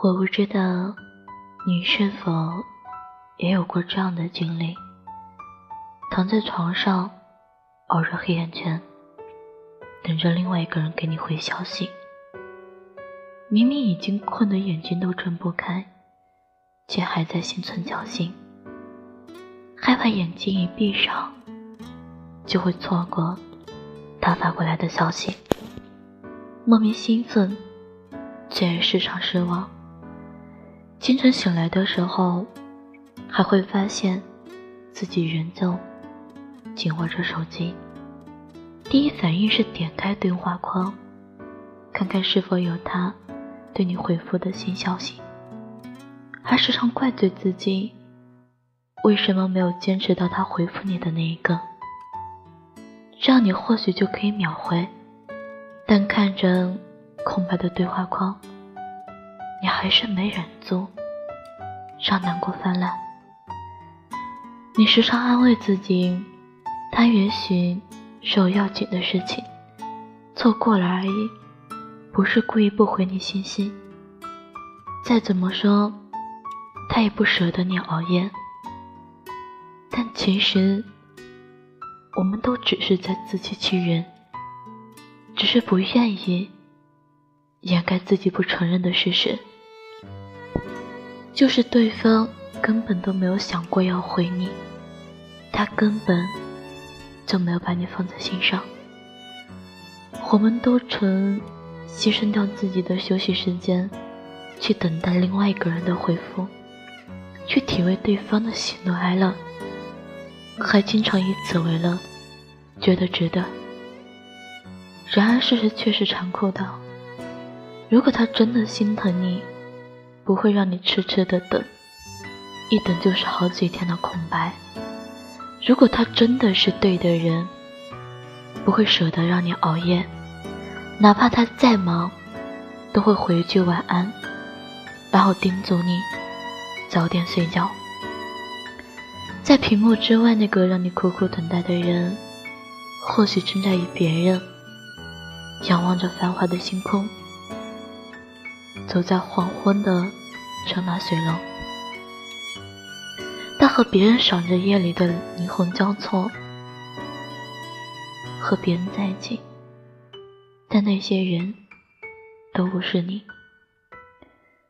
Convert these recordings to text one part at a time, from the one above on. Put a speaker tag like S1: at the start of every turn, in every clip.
S1: 我不知道你是否也有过这样的经历：躺在床上，熬着黑眼圈，等着另外一个人给你回消息。明明已经困得眼睛都睁不开，却还在心存侥幸，害怕眼睛一闭上就会错过他发过来的消息，莫名兴奋，却也时常失望。清晨醒来的时候，还会发现自己仍旧紧握着手机。第一反应是点开对话框，看看是否有他对你回复的新消息，还时常怪罪自己为什么没有坚持到他回复你的那一个。这样你或许就可以秒回，但看着空白的对话框。你还是没忍住，让难过泛滥。你时常安慰自己，他也许是有要紧的事情，错过了而已，不是故意不回你信息。再怎么说，他也不舍得你熬夜。但其实，我们都只是在自欺欺人，只是不愿意掩盖自己不承认的事实。就是对方根本都没有想过要回你，他根本就没有把你放在心上。我们都曾牺牲掉自己的休息时间，去等待另外一个人的回复，去体味对方的喜怒哀乐，还经常以此为乐，觉得值得。然而事实却是残酷的，如果他真的心疼你。不会让你痴痴的等，一等就是好几天的空白。如果他真的是对的人，不会舍得让你熬夜，哪怕他再忙，都会回一句晚安，然后叮嘱你早点睡觉。在屏幕之外，那个让你苦苦等待的人，或许正在与别人仰望着繁华的星空。走在黄昏的车马水龙，他和别人赏着夜里的霓虹交错，和别人在一起，但那些人都不是你。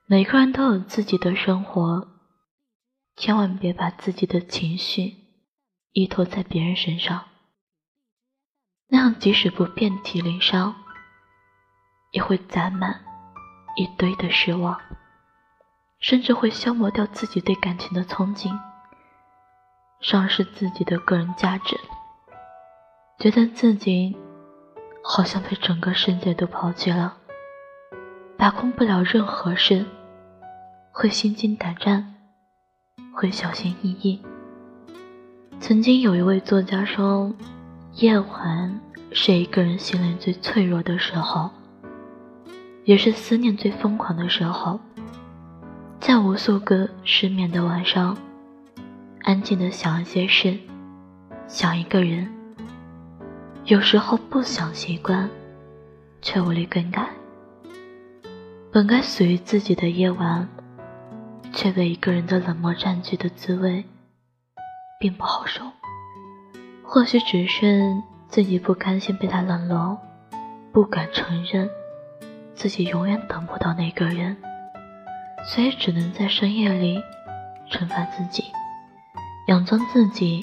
S1: 每个人都有自己的生活，千万别把自己的情绪依托在别人身上，那样即使不遍体鳞伤，也会攒满。一堆的失望，甚至会消磨掉自己对感情的憧憬，丧失自己的个人价值，觉得自己好像被整个世界都抛弃了，把控不了任何事，会心惊胆战，会小心翼翼。曾经有一位作家说，夜晚是一个人心灵最脆弱的时候。也是思念最疯狂的时候，在无数个失眠的晚上，安静的想一些事，想一个人。有时候不想习惯，却无力更改。本该属于自己的夜晚，却被一个人的冷漠占据的滋味，并不好受。或许只是自己不甘心被他冷落，不敢承认。自己永远等不到那个人，所以只能在深夜里惩罚自己，佯装自己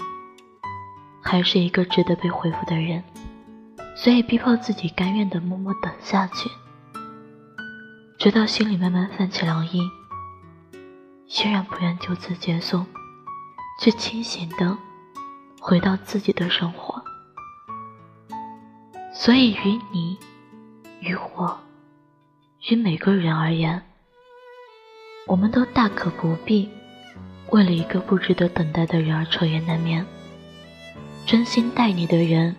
S1: 还是一个值得被回复的人，所以逼迫自己甘愿的默默等下去，直到心里慢慢泛起凉意，依然不愿就此结束，却清醒的回到自己的生活。所以与你，与我。于每个人而言，我们都大可不必为了一个不值得等待的人而彻夜难眠。真心待你的人，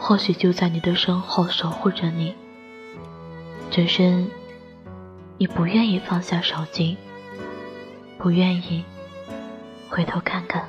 S1: 或许就在你的身后守护着你，只是你不愿意放下手机，不愿意回头看看。